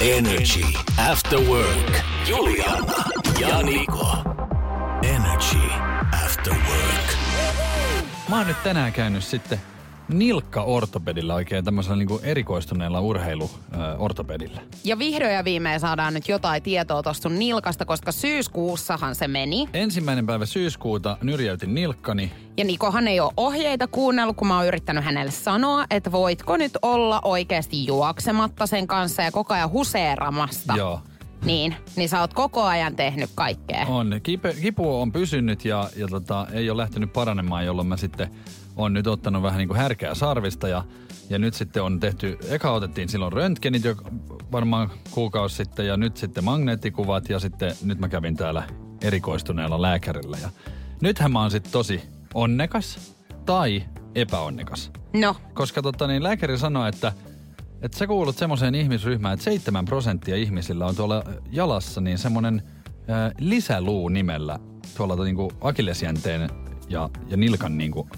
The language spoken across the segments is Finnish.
Energy After Work. Juliana ja Niko. Energy After Work. Mä oon nyt tänään käynyt sitten nilkka-ortopedillä oikein tämmöisellä niin erikoistuneella urheilu-ortopedillä. Ja vihdoin ja viimein saadaan nyt jotain tietoa tuosta sun nilkasta, koska syyskuussahan se meni. Ensimmäinen päivä syyskuuta nyrjäytin nilkkani. Ja Nikohan ei ole ohjeita kuunnellut, kun mä oon yrittänyt hänelle sanoa, että voitko nyt olla oikeasti juoksematta sen kanssa ja koko ajan huseeramasta. Joo. Niin, niin sä oot koko ajan tehnyt kaikkea. On. Kipe, kipu on pysynyt ja, ja tota, ei ole lähtenyt paranemaan, jolloin mä sitten on nyt ottanut vähän niin kuin härkeä sarvista ja, ja nyt sitten on tehty, eka otettiin silloin röntgenit jo varmaan kuukausi sitten ja nyt sitten magneettikuvat ja sitten nyt mä kävin täällä erikoistuneella lääkärillä ja nythän mä oon sitten tosi onnekas tai epäonnekas. No, Koska tota, niin lääkäri sanoi, että, että sä kuulut semmoiseen ihmisryhmään, että 7 prosenttia ihmisillä on tuolla jalassa niin semmoinen lisäluu nimellä tuolla niin kuin akillesjänteen ja, ja nilkan niin kuin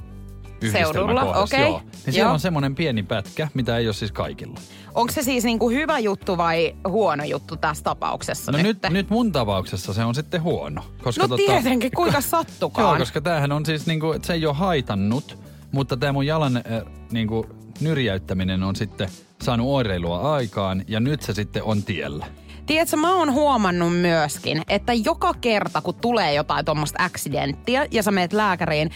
Seudulla, okei. Joo. Niin siellä on semmoinen pieni pätkä, mitä ei ole siis kaikilla. onko se siis niinku hyvä juttu vai huono juttu tässä tapauksessa No nyt? nyt, mun tapauksessa se on sitten huono. Koska No tietenkin, kuinka sattukaan. Joo, koska tämähän on siis niinku, että se ei ole haitannut, mutta tämä mun jalan äh, niinku, nyrjäyttäminen on sitten saanut oireilua aikaan ja nyt se sitten on tiellä. Tiedätkö, mä oon huomannut myöskin, että joka kerta kun tulee jotain tuommoista accidenttiä ja sä meet lääkäriin,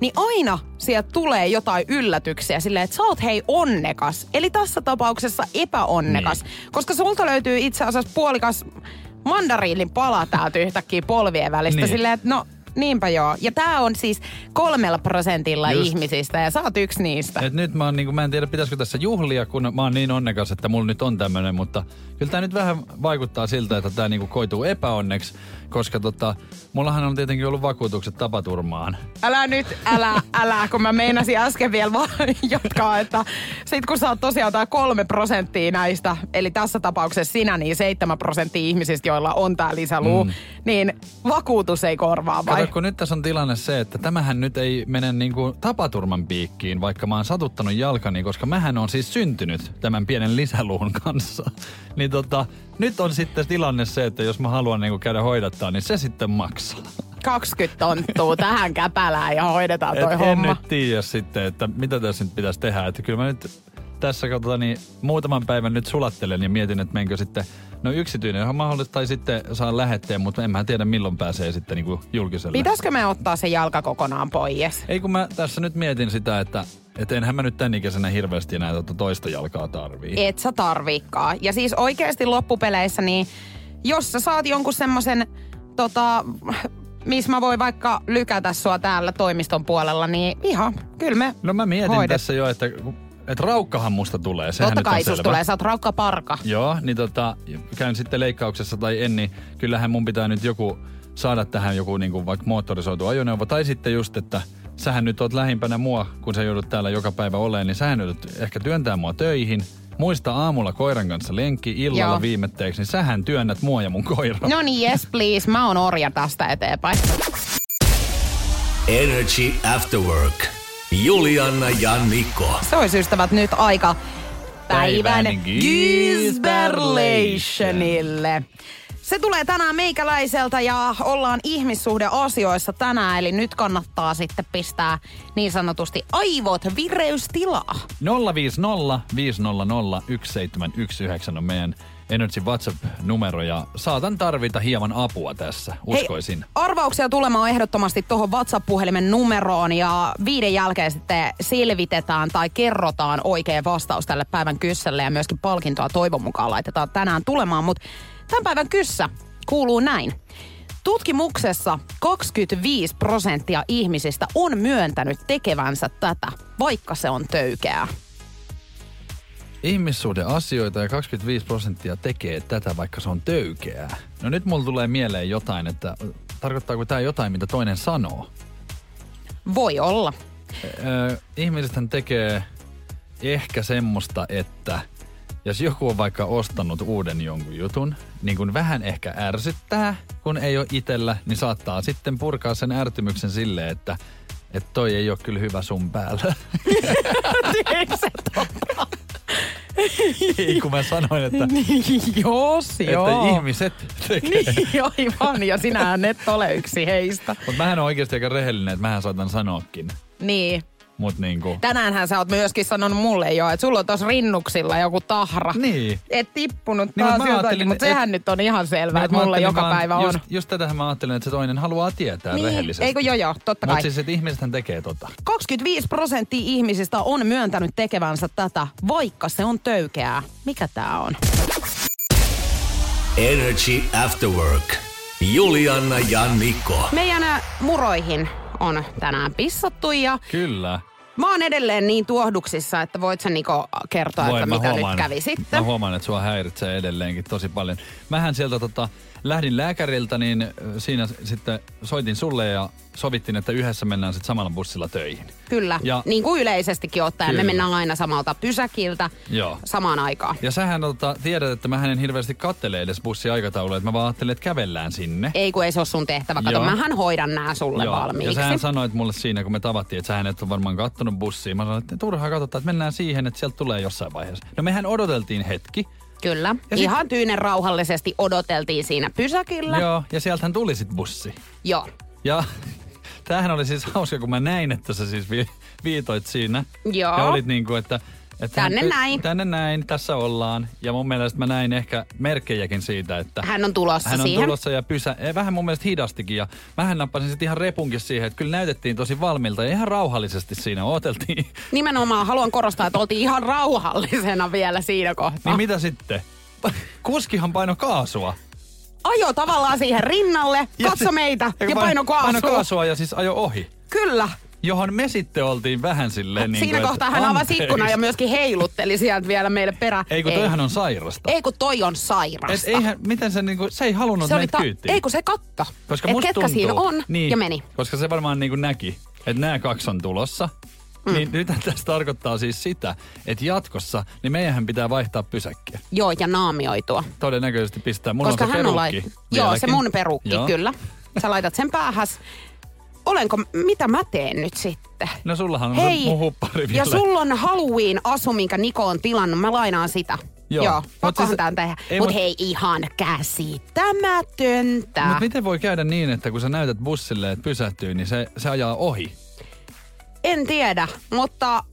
niin aina sieltä tulee jotain yllätyksiä silleen, että sä oot hei onnekas. Eli tässä tapauksessa epäonnekas. Niin. Koska sulta löytyy itse asiassa puolikas mandariinin pala täältä yhtäkkiä polvien välistä. Niin. Niin. Silleen, että no niinpä joo. Ja tää on siis kolmella prosentilla Just. ihmisistä ja sä oot yksi niistä. Et nyt mä, oon, niinku, mä en tiedä pitäisikö tässä juhlia, kun mä oon niin onnekas, että mulla nyt on tämmönen, mutta kyllä tämä nyt vähän vaikuttaa siltä, että tämä niinku koituu epäonneksi, koska tota, mullahan on tietenkin ollut vakuutukset tapaturmaan. Älä nyt, älä, älä, kun mä meinasin äsken vielä vaan jatkaa, että sit kun sä oot tosiaan tää kolme prosenttia näistä, eli tässä tapauksessa sinä, niin seitsemän prosenttia ihmisistä, joilla on tää lisäluu, mm. niin vakuutus ei korvaa vai? Kun nyt tässä on tilanne se, että tämähän nyt ei mene niinku tapaturman piikkiin, vaikka mä oon satuttanut jalkani, koska mähän on siis syntynyt tämän pienen lisäluun kanssa. Niin tota, nyt on sitten tilanne se, että jos mä haluan niinku käydä hoidattaa, niin se sitten maksaa. 20 tonttuu tähän käpälään ja hoidetaan toi Et homma. en nyt tiedä sitten, että mitä tässä nyt pitäisi tehdä. Että kyllä mä nyt tässä katsotaan, niin muutaman päivän nyt sulattelen ja mietin, että menkö sitten, no yksityinen on mahdollista tai sitten saan lähetteen, mutta en mä tiedä milloin pääsee sitten niin julkiselle. Pitäisikö me ottaa se jalka kokonaan pois? Ei kun mä tässä nyt mietin sitä, että et enhän mä nyt tän ikäisenä hirveästi enää tuota toista jalkaa tarvii. Et sä tarviikaan. Ja siis oikeasti loppupeleissä, niin jos sä saat jonkun semmoisen, tota, missä mä voin vaikka lykätä sua täällä toimiston puolella, niin ihan, kyllä me No mä mietin hoidet- tässä jo, että, että raukkahan musta tulee. Sehän Totta kai sus selvä. tulee, sä oot raukka parka. Joo, niin tota, käyn sitten leikkauksessa tai en, niin kyllähän mun pitää nyt joku saada tähän joku niin kuin vaikka moottorisoitu ajoneuvo. Tai sitten just, että sähän nyt oot lähimpänä mua, kun sä joudut täällä joka päivä olemaan, niin sähän joudut ehkä työntää mua töihin. Muista aamulla koiran kanssa lenkki, illalla Joo. viimetteeksi, niin sähän työnnät mua ja mun koiraa. No niin, yes please, mä oon orja tästä eteenpäin. Energy After Work. Juliana ja Niko. Se olisi ystävät nyt aika päivän Päivän Gisberlationille. Se tulee tänään meikäläiseltä ja ollaan ihmissuhdeasioissa tänään, eli nyt kannattaa sitten pistää niin sanotusti aivot vireystilaa. 050 500 1719 on meidän Energy WhatsApp-numero ja saatan tarvita hieman apua tässä, uskoisin. Hei, arvauksia tulemaan ehdottomasti tuohon WhatsApp-puhelimen numeroon ja viiden jälkeen sitten selvitetään tai kerrotaan oikea vastaus tälle päivän kyssälle ja myöskin palkintoa toivon mukaan laitetaan tänään tulemaan. Mutta tämän päivän kyssä kuuluu näin. Tutkimuksessa 25 prosenttia ihmisistä on myöntänyt tekevänsä tätä, vaikka se on töykeää. Ihmissuhdeasioita ja 25 prosenttia tekee tätä, vaikka se on töykeää. No nyt mulla tulee mieleen jotain, että tarkoittaako tämä jotain, mitä toinen sanoo? Voi olla. Ö, ihmisethän tekee ehkä semmoista, että jos joku on vaikka ostanut uuden jonkun jutun, niin kun vähän ehkä ärsyttää, kun ei ole itellä, niin saattaa sitten purkaa sen ärtymyksen silleen, että että toi ei ole kyllä hyvä sun päällä. Tiedätkö tota? Ei, kun mä sanoin, että, Niin, jos, että joo. ihmiset tekee. Niin, aivan, ja sinähän et ole yksi heistä. Mutta mähän on oikeasti aika rehellinen, että mähän saatan sanoakin. Niin. Mut niinku, Tänäänhän sä oot myöskin sanonut mulle jo, että sulla on tuossa rinnuksilla joku tahra. niin. Et tippunut Niin, mut taas mä jotakin, mutta et- sehän nyt on ihan selvää, Mä- että mulla joka vaan- päivä on. Just, just tätähän mä ajattelin, että se toinen haluaa tietää Niin, rehellisesti. eikö joo joo, totta Mutta kai. siis, että ihmisethän tekee tota. 25 prosenttia ihmisistä on myöntänyt tekevänsä tätä, vaikka se on töykeää. Mikä tää on? Energy After Work. Julianna ja Niko. Meidän ä, muroihin on tänään pissattu ja Kyllä. mä oon edelleen niin tuohduksissa, että voit sä Niko kertoa, Voin, että mä mitä huomaan, nyt kävi Mä sitten. huomaan, että sua häiritsee edelleenkin tosi paljon. Mähän sieltä tota, lähdin lääkäriltä, niin siinä sitten soitin sulle ja sovittiin, että yhdessä mennään sitten samalla bussilla töihin. Kyllä, Ja- niin kuin yleisestikin ottaen. Kyllä. Me mennään aina samalta pysäkiltä Joo. samaan aikaan. Ja sähän tota, tiedät, että mä en hirveästi kattele edes bussiaikataulua, että mä vaan ajattelin, että kävellään sinne. Ei kun ei se ole sun tehtävä. Kato, Joo. mähän hoidan nää sulle Joo. valmiiksi. Ja sähän sanoit mulle siinä, kun me tavattiin, että sähän et ole varmaan kattonut bussia. Mä sanoin, että turhaa katsotaan, että mennään siihen, että sieltä tulee jossain vaiheessa. No mehän odoteltiin hetki. Kyllä. Ja sit- Ihan tyynen rauhallisesti odoteltiin siinä pysäkillä. Joo, ja sieltähän tuli sit bussi. Joo. Ja tämähän oli siis hauska, kun mä näin, että sä siis vi- viitoit siinä. Joo. Ja olit niin kuin, että... että Tänne näin. Tänne näin, tässä ollaan. Ja mun mielestä mä näin ehkä merkkejäkin siitä, että... Hän on tulossa hän on siihen. tulossa ja pysä, eh, vähän mun mielestä hidastikin ja mähän nappasin sitten ihan repunkin siihen, että kyllä näytettiin tosi valmilta ja ihan rauhallisesti siinä ooteltiin. Nimenomaan haluan korostaa, että oltiin ihan rauhallisena vielä siinä kohtaa. niin mitä sitten? Kuskihan paino kaasua. Ajo tavallaan siihen rinnalle, Ja katso se- meitä ja paino- paino kaasua. Paino kaasua ja siis ajo ohi. Kyllä. Johon me sitten oltiin vähän silleen niin Siinä kuin, kohtaa hän avasi anteeksi. ikkunan ja myöskin heilutteli sieltä vielä meille perään. Ei kun toihan on sairasta. Ei kun toi on Et sairasta. eihän, miten se niinku, se ei halunnut se meitä ta- kyytiin. ei kun se katto. Koska Et ketkä tuntuu, siinä on niin, ja meni. Koska se varmaan niinku näki, että nämä kaksi on tulossa. Mm. Niin nyt tässä tarkoittaa siis sitä, että jatkossa niin meidän pitää vaihtaa pysäkkiä. Joo, ja naamioitua. Todennäköisesti pistää. Mulla Koska on se hän on perukki lait... Joo, se mun perukki, Joo. kyllä. Sä laitat sen päähäs. Olenko, mitä mä teen nyt sitten? No sullahan on Hei, huppari ja vielä. sulla on Halloween-asu, minkä Niko on tilannut. Mä lainaan sitä. Joo. Joo, Mut pakkohan siis- tehdä. Mut mut- hei, ihan käsittämätöntä. Mutta miten voi käydä niin, että kun sä näytät bussille, että pysähtyy, niin se, se ajaa ohi? En tiedä, mutta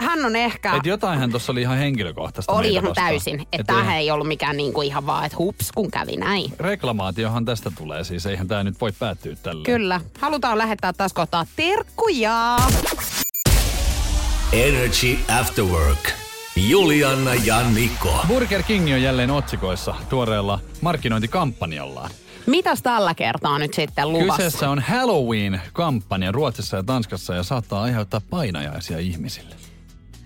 hän on ehkä... Et jotainhan tuossa oli ihan henkilökohtaista Oli ihan vastaan. täysin. Että Et tämähän ei ollut mikään niinku ihan vaan, että hups, kun kävi näin. Reklamaatiohan tästä tulee siis, eihän tämä nyt voi päättyä tällä. Kyllä. Halutaan lähettää taas kohtaa terkkuja. Energy After Work. Julianna ja Niko. Burger King on jälleen otsikoissa tuoreella markkinointikampanjallaan. Mitäs tällä kertaa nyt sitten luvassa? Kyseessä on Halloween-kampanja Ruotsissa ja Tanskassa ja saattaa aiheuttaa painajaisia ihmisille.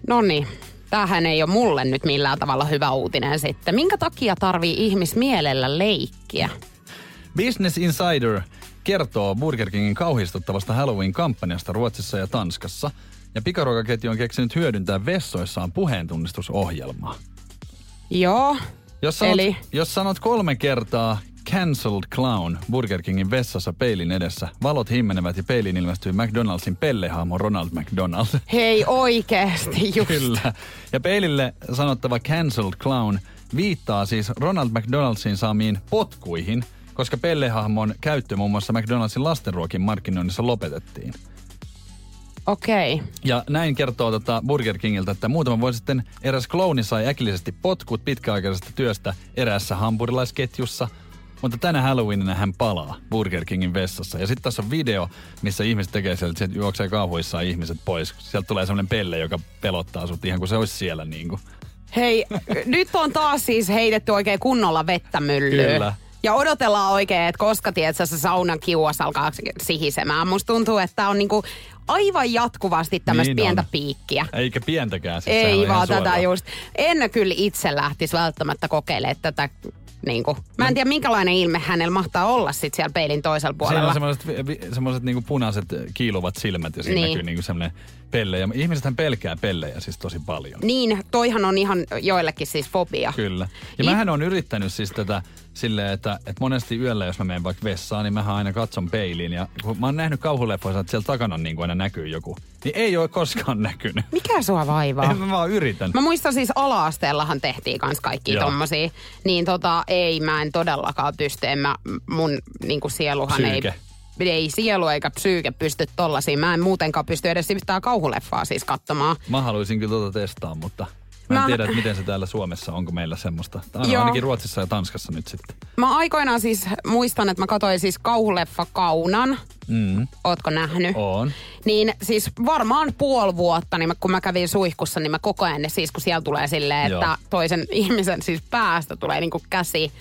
No niin. Tämähän ei ole mulle nyt millään tavalla hyvä uutinen sitten. Minkä takia tarvii ihmis mielellä leikkiä? Business Insider kertoo Burger Kingin kauhistuttavasta Halloween-kampanjasta Ruotsissa ja Tanskassa. Ja pikaruokaketju on keksinyt hyödyntää vessoissaan puheentunnistusohjelmaa. Joo. Jos sanot, Eli? jos sanot kolme kertaa Cancelled Clown Burger Kingin vessassa peilin edessä, valot himmenevät ja peiliin ilmestyy McDonaldsin pellehahmo Ronald McDonald. Hei oikeesti just. Kyllä. Ja peilille sanottava Cancelled Clown viittaa siis Ronald McDonaldsin saamiin potkuihin, koska pellehahmon käyttö muun muassa McDonaldsin lastenruokin markkinoinnissa lopetettiin. Okei. Okay. Ja näin kertoo tota Burger Kingiltä, että muutama vuosi sitten eräs klouni sai äkillisesti potkut pitkäaikaisesta työstä eräässä hampurilaisketjussa, mutta tänä Halloweenina hän palaa Burger Kingin vessassa. Ja sitten tässä on video, missä ihmiset tekee sieltä, sieltä juoksee kauhuissaan ihmiset pois. Sieltä tulee semmoinen pelle, joka pelottaa sut ihan kuin se olisi siellä niin kuin. Hei, nyt on taas siis heitetty oikein kunnolla vettä myllyyn. Kyllä. Ja odotellaan oikein, että koska tiedätkö, se saunan kiuas alkaa sihisemään. Musta tuntuu, että on niinku aivan jatkuvasti tämmöistä Niin pientä on. piikkiä. Eikä pientäkään. Siis Ei vaan tätä suoraan. just. En kyllä itse lähtisi välttämättä kokeilemaan tätä. Niin kuin. Mä en tiedä, minkälainen ilme hänellä mahtaa olla sit siellä peilin toisella Siinä puolella. on semmoiset, semmoiset niinku punaiset kiiluvat silmät ja siinä Niin. näkyy niinku semmoinen pelle. Ja ihmisethän pelkää pellejä siis tosi paljon. Niin, toihan on ihan joillekin siis fobia. Kyllä. Ja It- mähän on yrittänyt siis tätä silleen, että, että monesti yöllä, jos mä menen vaikka vessaan, niin mähän aina katson peiliin. Ja kun mä oon nähnyt kauhuleffoissa, että siellä takana niin aina näkyy joku, niin ei ole koskaan näkynyt. Mikä sua vaivaa? En mä vaan yritän. Mä muistan siis ala-asteellahan tehtiin kans kaikki Joo. tommosia. Niin tota, ei mä en todellakaan pysty. En mä, mun niinku sieluhan Psyyke. ei... Ei sielu eikä psyyke pysty tollasiin. Mä en muutenkaan pysty edes yhtään kauhuleffaa siis katsomaan. Mä haluaisin kyllä tuota testaa, mutta mä en Mä- tiedä, että miten se täällä Suomessa, onko meillä semmoista. Tämä on Joo. ainakin Ruotsissa ja Tanskassa nyt sitten. Mä aikoinaan siis muistan, että mä katsoin siis kauhuleffa Kaunan. Mm. Ootko nähnyt? On. Niin siis varmaan puoli vuotta, niin mä, kun mä kävin suihkussa, niin mä koko ajan siis kun siellä tulee silleen, Joo. että toisen ihmisen siis päästä tulee niinku käsi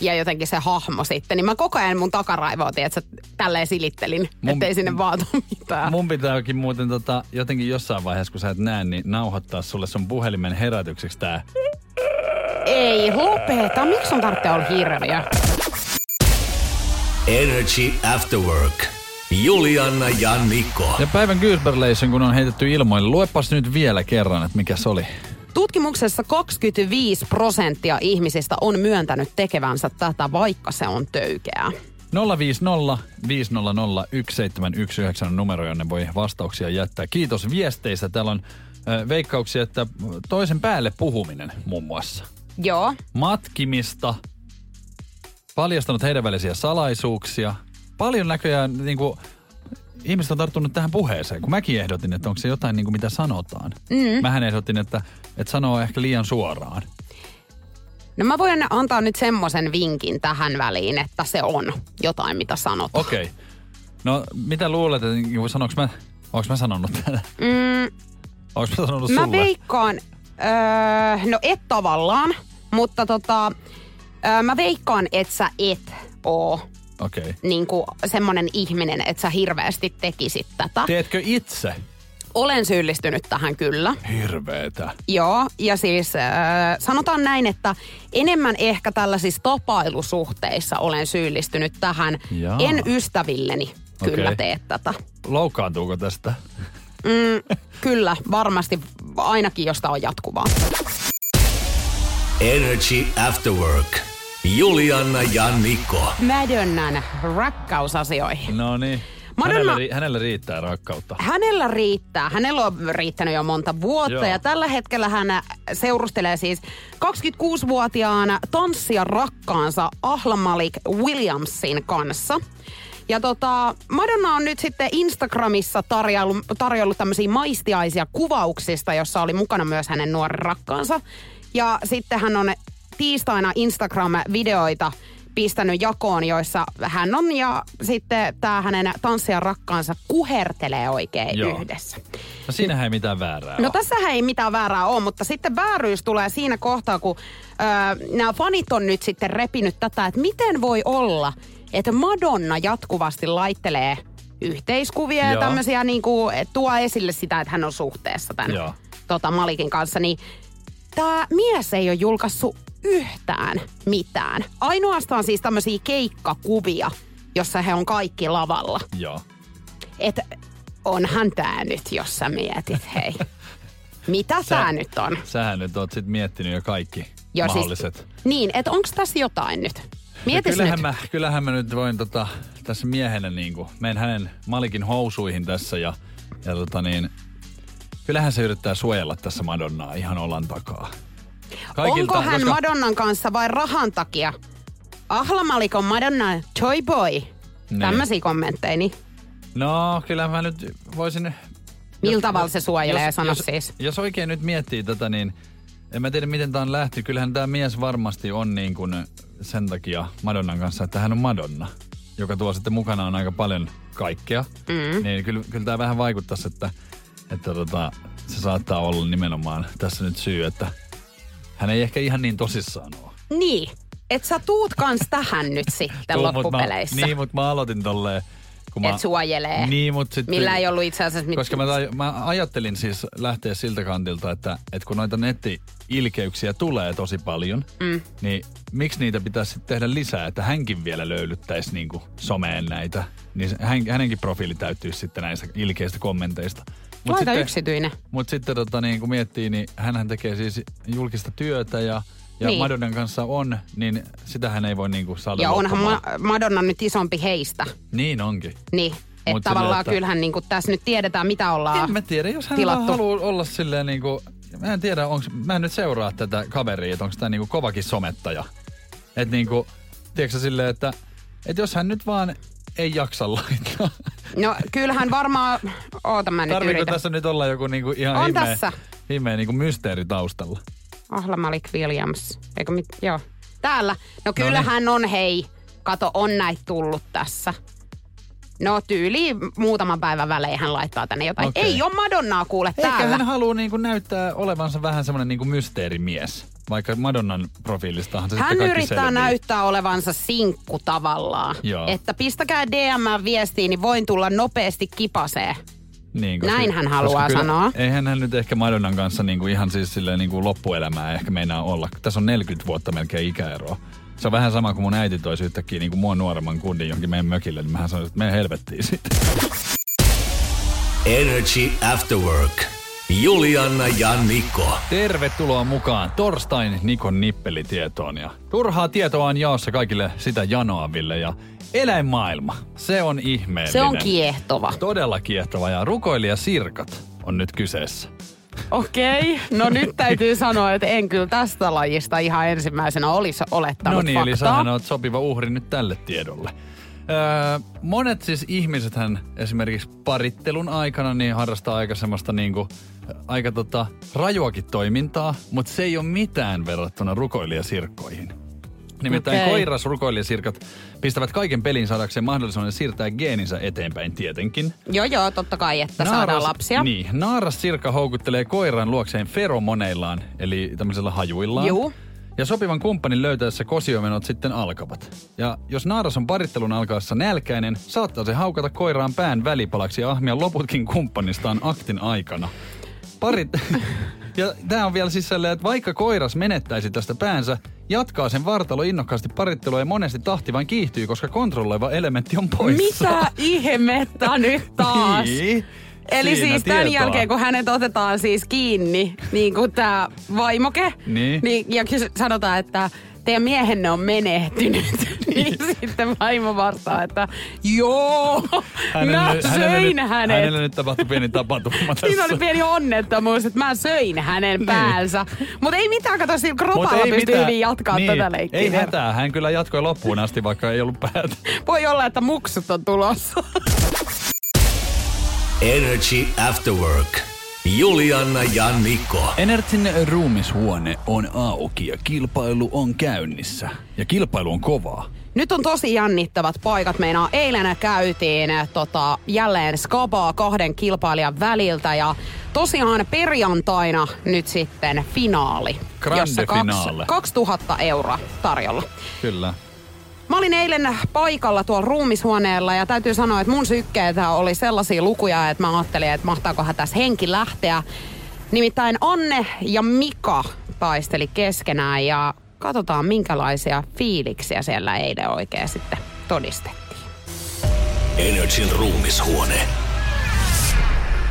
ja jotenkin se hahmo sitten, niin mä koko ajan mun takaraivoa, tiedätkö, tälleen silittelin, Mun- ettei sinne vaatu mitään. Mun pitääkin muuten tota, jotenkin jossain vaiheessa, kun sä et näe, niin nauhoittaa sulle sun puhelimen herätykseksi tää. Ei, lopeta. Miksi sun tarvitsee olla hirviö? Energy After Work. Juliana ja Niko. Ja päivän Gyrsberleisen, kun on heitetty ilmoille, luepas nyt vielä kerran, että mikä se oli. Tutkimuksessa 25 prosenttia ihmisistä on myöntänyt tekevänsä tätä, vaikka se on töykeää. 050 500 1719 on numero, jonne voi vastauksia jättää. Kiitos viesteistä. Täällä on veikkauksia, että toisen päälle puhuminen muun muassa. Joo. Matkimista, paljastanut heidän välisiä salaisuuksia. Paljon näköjään niin kuin, ihmiset on tarttunut tähän puheeseen, kun mäkin ehdotin, että onko se jotain, niin kuin, mitä sanotaan. Mm. Mähän ehdotin, että, että sanoo ehkä liian suoraan. No mä voin antaa nyt semmoisen vinkin tähän väliin, että se on jotain, mitä sanot. Okei. Okay. No, mitä luulet, että niin sanoinko mä, onko mä sanonut tätä? Mm, Onko mä sanonut mä sulle? veikkaan, öö, no et tavallaan, mutta tota, öö, mä veikkaan, että sä et oo. Okay. niin semmoinen ihminen, että sä hirveästi tekisit tätä. Teetkö itse? Olen syyllistynyt tähän kyllä. Hirveetä. Joo, ja siis äh, sanotaan näin, että enemmän ehkä tällaisissa tapailusuhteissa olen syyllistynyt tähän. Jaa. En ystävilleni kyllä Okei. tee tätä. Loukkaantuuko tästä? Mm, kyllä, varmasti ainakin josta on jatkuvaa. Energy After Work. Juliana ja Niko. Madonnan rakkausasioihin. No niin. Madonna- Hänellä, ri- hänellä riittää rakkautta. Hänellä riittää. Hänellä on riittänyt jo monta vuotta Joo. ja tällä hetkellä hän seurustelee siis 26-vuotiaana tanssia rakkaansa Ahla Malik Williamsin kanssa. Ja tota, Madonna on nyt sitten Instagramissa tarjollut, tarjollut tämmöisiä maistiaisia kuvauksista, jossa oli mukana myös hänen nuori rakkaansa. Ja sitten hän on tiistaina Instagram-videoita pistänyt jakoon, joissa hän on ja sitten tämä hänen tanssijan rakkaansa kuhertelee oikein Joo. yhdessä. No siinähän ei mitään väärää No ole. tässähän ei mitään väärää ole, mutta sitten vääryys tulee siinä kohtaa, kun öö, nämä fanit on nyt sitten repinyt tätä, että miten voi olla, että Madonna jatkuvasti laittelee yhteiskuvia ja Joo. tämmöisiä niin kuin, tuo esille sitä, että hän on suhteessa tämän Joo. tota, Malikin kanssa, niin tämä mies ei ole julkaissut yhtään mitään. Ainoastaan siis tämmöisiä keikkakuvia, jossa he on kaikki lavalla. Joo. Että onhan tää nyt, jos sä mietit, hei. Mitä Sä- tää nyt on? Sähän nyt oot sit miettinyt jo kaikki Ja siis- mahdolliset. Niin, että onks tässä jotain nyt? Mietis kyllähän, nyt. Mä, kyllähän mä nyt voin tota, tässä miehenä niinku, menen hänen Malikin housuihin tässä ja, ja tota niin, kyllähän se yrittää suojella tässä Madonnaa ihan olan takaa. Onko hän Madonnan kanssa vai rahan takia? Ahlamalik on Madonna toy boy. Niin. Tämmöisiä kommentteja, niin No, kyllä mä nyt voisin... millä tavalla se suojelee, jos, sano jos, siis. Jos oikein nyt miettii tätä, niin en mä tiedä miten tämä on lähty. Kyllähän tämä mies varmasti on niin kuin sen takia Madonnan kanssa, että hän on Madonna, joka tuo sitten mukanaan aika paljon kaikkea. Mm. Niin kyllä, kyllä tämä vähän vaikuttaisi, että, että tota, se saattaa olla nimenomaan tässä nyt syy, että hän ei ehkä ihan niin tosissaan ole. Niin. Et sä tuut kans tähän nyt sitten Tuu, mut loppupeleissä. Mä, niin, mutta mä aloitin tolleen. Kun Et suojelee. Niin, mutta sitten... Millä ei ollut itse asiassa mit... Koska mä, tai, mä ajattelin siis lähteä siltä kantilta, että, että kun noita netti-ilkeyksiä tulee tosi paljon, mm. niin miksi niitä pitäisi sitten tehdä lisää, että hänkin vielä löylyttäisi niinku someen näitä. Niin hän, hänenkin profiili täyttyisi sitten näistä ilkeistä kommenteista. Mut Laita sitten, yksityinen. Mutta sitten tota, niin kun miettii, niin hän tekee siis julkista työtä ja ja Niin. Madonnan kanssa on, niin sitähän ei voi niinku saada Ja onhan. Ma- Madonna nyt isompi heistä. Niin onkin. Niin. Että Mut tavallaan silleen, että- kyllähän niin tässä nyt tiedetään, mitä ollaan En mä tiedä, jos hän haluaa olla silleen niinku, mä en tiedä, onks, mä en nyt seuraa tätä kaveria, että onko tämä niinku kovakin somettaja. Että niinku, tiedätkö silleen, että, että jos hän nyt vaan ei jaksa laittaa. No kyllähän varmaan... Oota mä nyt Tarviiko yritän. tässä nyt olla joku niinku ihan On himmeä, tässä. himmeä niinku mysteeri taustalla? Ahla Malik Williams. Eikö mit... Joo. Täällä. No niin. kyllähän on hei. Kato, on näitä tullut tässä. No tyyli muutaman päivän välein hän laittaa tänne jotain. Okei. Ei ole Madonnaa kuule Ehkä täällä. hän haluaa niinku näyttää olevansa vähän semmoinen niinku mysteerimies. Vaikka Madonnan profiilistahan se Hän sitten kaikki yrittää selviää. näyttää olevansa sinkku tavallaan. Joo. Että pistäkää DM-viestiin, niin voin tulla nopeasti kipaseen. Niin, Näin hän haluaa kyllä, sanoa. Eihän hän nyt ehkä Madonnan kanssa niinku ihan siis silleen niinku loppuelämää ehkä meinaa olla. Tässä on 40 vuotta melkein ikäeroa. Se on vähän sama kuin mun äiti toisi yhtäkkiä niinku mua nuoremman kundin johonkin meidän mökille, niin mähän sanoin, että meidän helvettiin sitten. Energy After Work. Julianna ja Niko. Tervetuloa mukaan torstain Nikon nippelitietoon. Ja turhaa tietoa on jaossa kaikille sitä janoaville. Ja eläinmaailma, se on ihmeellinen. Se on kiehtova. Todella kiehtova ja rukoilija Sirkat on nyt kyseessä. Okei, okay. no nyt täytyy sanoa, että en kyllä tästä lajista ihan ensimmäisenä olisi olettanut No niin, eli faktaa. sähän oot sopiva uhri nyt tälle tiedolle. Öö, monet siis ihmisethän esimerkiksi parittelun aikana niin harrastaa aika semmoista niinku, aika tota, rajuakin toimintaa, mutta se ei ole mitään verrattuna rukoilijasirkkoihin. Nimittäin okay. koiras rukoilijasirkat pistävät kaiken pelin saadakseen mahdollisuuden siirtää geeninsä eteenpäin tietenkin. Joo, joo, totta kai, että saadaan lapsia. Niin, naaras sirkka houkuttelee koiran luokseen feromoneillaan, eli tämmöisellä hajuillaan. Juu. Ja sopivan kumppanin löytäessä kosiomenot sitten alkavat. Ja jos naaras on parittelun alkaessa nälkäinen, saattaa se haukata koiraan pään välipalaksi ja ahmia loputkin kumppanistaan aktin aikana. Parit... Ja tämä on vielä siis sellainen, että vaikka koiras menettäisi tästä päänsä, jatkaa sen vartalo innokkaasti parittelua ja monesti tahti vain kiihtyy, koska kontrolloiva elementti on poissa. Mitä ihmettä nyt taas? Niin. Eli Siinä siis tämän tietoa. jälkeen, kun hänet otetaan siis kiinni, niin kuin tämä vaimoke, Niin. niin ja sanotaan, että teidän miehenne on menehtynyt, niin sitten vaimo vastaa, että joo, mä nyt- söin nyt, hänet. Hänelle nyt tapahtui pieni tapahtuma tässä. Siinä oli pieni onnettomuus, että mä söin hänen päänsä. Mutta ei mitään, kato, sillä Mut kropalla pystyy hyvin jatkaa niin, tätä leikkiä. Ei hätää, hän kyllä jatkoi loppuun asti, vaikka ei ollut päätä. Voi olla, että muksut on tulossa. Energy After Work. Julianna ja Niko. Enertin ruumishuone on auki ja kilpailu on käynnissä. Ja kilpailu on kovaa. Nyt on tosi jännittävät paikat. Meinaa eilen käytiin eh, tota, jälleen skabaa kahden kilpailijan väliltä ja tosiaan perjantaina nyt sitten finaali. Grande jossa kaksi- finale. 2000 euroa tarjolla. Kyllä. Mä olin eilen paikalla tuolla ruumishuoneella ja täytyy sanoa, että mun sykkeitä oli sellaisia lukuja, että mä ajattelin, että mahtaakohan tässä henki lähteä. Nimittäin Anne ja Mika taisteli keskenään ja katsotaan minkälaisia fiiliksiä siellä eilen oikein sitten todistettiin. Energyn ruumishuone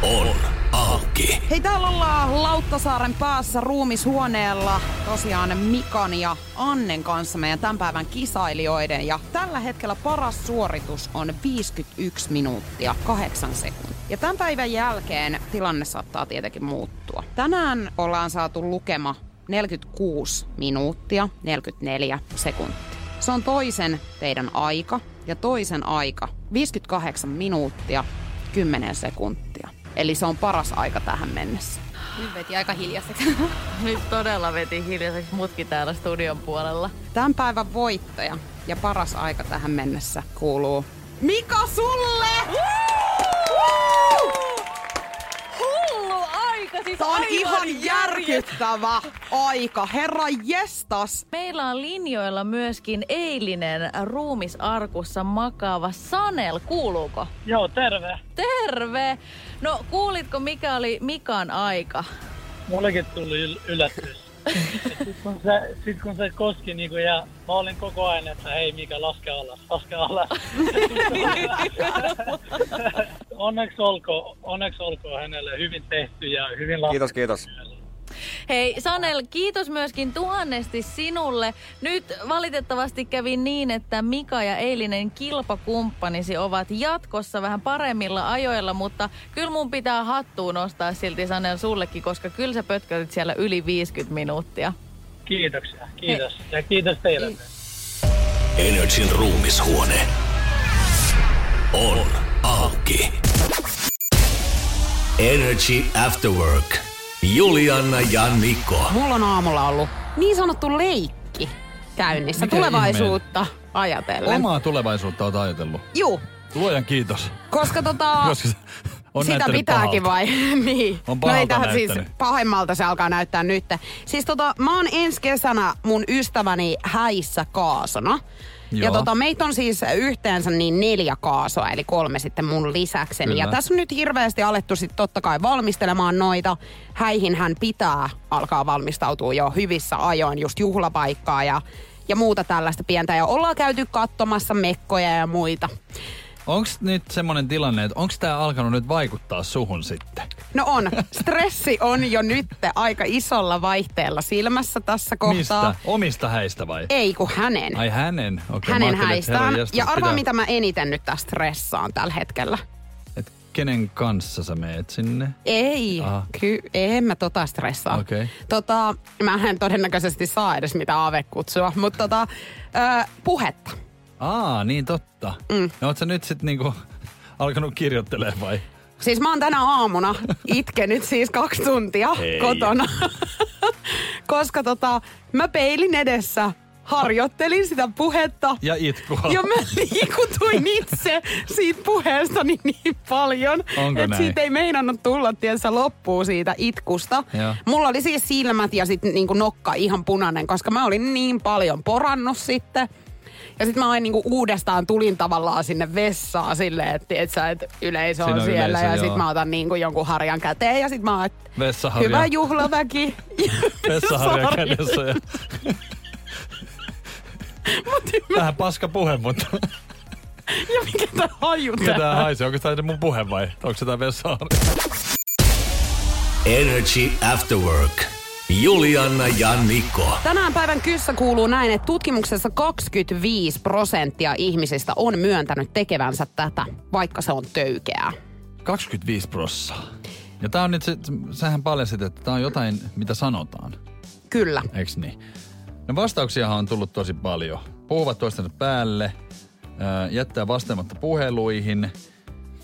on auki. Hei, täällä ollaan Lauttasaaren päässä ruumishuoneella tosiaan Mikan ja Annen kanssa meidän tämän päivän kisailijoiden. Ja tällä hetkellä paras suoritus on 51 minuuttia 8 sekuntia. Ja tämän päivän jälkeen tilanne saattaa tietenkin muuttua. Tänään ollaan saatu lukema 46 minuuttia 44 sekuntia. Se on toisen teidän aika ja toisen aika 58 minuuttia 10 sekuntia. Eli se on paras aika tähän mennessä. Nyt veti aika hiljaiseksi. Nyt todella veti hiljaiseksi mutki täällä studion puolella. Tämän päivän voittaja ja paras aika tähän mennessä kuuluu Mika sulle! Hullu aika Tää on aivan ihan järkyttävä aika. Herra jestas. Meillä on linjoilla myöskin eilinen ruumisarkussa makaava Sanel. Kuuluuko? Joo, terve. Terve! No kuulitko mikä oli Mikan aika? Mullekin tuli yl- yllätys. Sitten kun se, koski niinku ja mä olin koko ajan, että hei Mika, laske alas, laske alas. onneksi, olkoon, onneksi olkoon hänelle hyvin tehty ja hyvin laskettu. Kiitos, kiitos. Hei Sanel, kiitos myöskin tuhannesti sinulle. Nyt valitettavasti kävi niin, että Mika ja eilinen kilpakumppanisi ovat jatkossa vähän paremmilla ajoilla, mutta kyllä mun pitää hattuun nostaa silti Sanel sullekin, koska kyllä sä pötkötit siellä yli 50 minuuttia. Kiitoksia, kiitos. Ja kiitos teille. Energin ruumishuone on auki. Energy After Work. Juliana ja Niko. Mulla on aamulla ollut niin sanottu leikki käynnissä Mikä tulevaisuutta ajatellen. Omaa tulevaisuutta oot ajatellut. Juu, Luojan kiitos. koska tota... Koska se on Sitä pitääkin pahalta. vai? niin. On no ei tähän siis pahemmalta se alkaa näyttää nyt. Siis tota, mä oon ensi kesänä mun ystäväni häissä kaasona. Ja Joo. tota, meitä on siis yhteensä niin neljä kaasoa, eli kolme sitten mun lisäkseni. Kyllä. Ja tässä on nyt hirveästi alettu sitten totta kai valmistelemaan noita. Häihin hän pitää alkaa valmistautua jo hyvissä ajoin, just juhlapaikkaa ja, ja muuta tällaista pientä. Ja ollaan käyty katsomassa mekkoja ja muita. Onko nyt semmoinen tilanne, että onko tämä alkanut nyt vaikuttaa suhun sitten? No on. Stressi on jo nyt aika isolla vaihteella silmässä tässä kohtaa. Mistä? Omista häistä vai? Ei kun hänen. Ai hänen? Okei, hänen häistään. Ja arvaa, pitää- mitä mä eniten nyt tästä stressaan tällä hetkellä. Et kenen kanssa sä meet sinne? Ei, Aha. ky- en mä tota stressaa. Okei. Tota, mä en todennäköisesti saa edes mitään avekutsua, mutta tota, ö, puhetta. Aa, niin totta. Mm. No oot sä nyt sit niinku alkanut kirjoittelemaan vai? Siis mä oon tänä aamuna itkenyt siis kaksi tuntia Hei. kotona. Koska tota, mä peilin edessä harjoittelin sitä puhetta. Ja itkua. Ja mä liikutuin itse siitä puheestani niin paljon, Onko että siitä ei meinannut tulla tiensä loppuu siitä itkusta. Joo. Mulla oli siis silmät ja sitten niinku nokka ihan punainen, koska mä olin niin paljon porannut sitten. Ja sitten mä aina niinku uudestaan tulin tavallaan sinne vessaan silleen, että et sä, et yleisö on Siinä on siellä. yleisö, ja sitten mä otan niinku jonkun harjan käteen ja sitten mä oon, että hyvä juhlaväki. Vessaharja Vessaharja. kädessä ja... Vähän paska puhe, mutta Ja mikä tää haju mikä tää tää? haisee? Onko tää mun puhe vai? Onko se tää vessaharja? Energy After Work. Juliana ja Niko. Tänään päivän kyssä kuuluu näin, että tutkimuksessa 25 prosenttia ihmisistä on myöntänyt tekevänsä tätä, vaikka se on töykeää. 25 prossaa. Ja tää on nyt se, sähän paljasit, että tää on jotain, mitä sanotaan. Kyllä. Eiks niin? No vastauksiahan on tullut tosi paljon. Puhuvat toistensa päälle, ää, jättää vastaamatta puheluihin,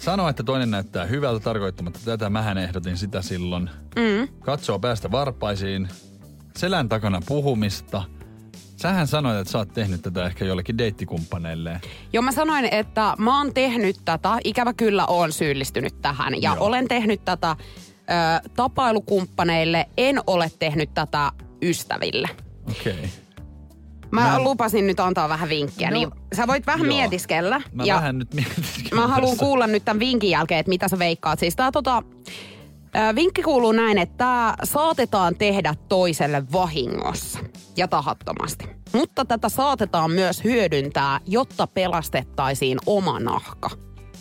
sanoo, että toinen näyttää hyvältä tarkoittamatta tätä, mähän ehdotin sitä silloin. Mm. Katsoo päästä varpaisiin, selän takana puhumista. Sähän sanoit, että sä oot tehnyt tätä ehkä jollekin deittikumppaneille. Jo mä sanoin, että mä oon tehnyt tätä, ikävä kyllä oon syyllistynyt tähän. Ja Joo. olen tehnyt tätä ö, tapailukumppaneille, en ole tehnyt tätä ystäville. Okei. Okay. Mä, Mä- lupasin nyt antaa vähän vinkkiä, No, niin sä voit vähän joo. mietiskellä. Mä ja vähän nyt mietin. Mä haluan kuulla nyt tämän vinkin jälkeen, että mitä sä veikkaat. Siis tää tota, vinkki kuuluu näin, että tää saatetaan tehdä toiselle vahingossa ja tahattomasti. Mutta tätä saatetaan myös hyödyntää, jotta pelastettaisiin oma nahka.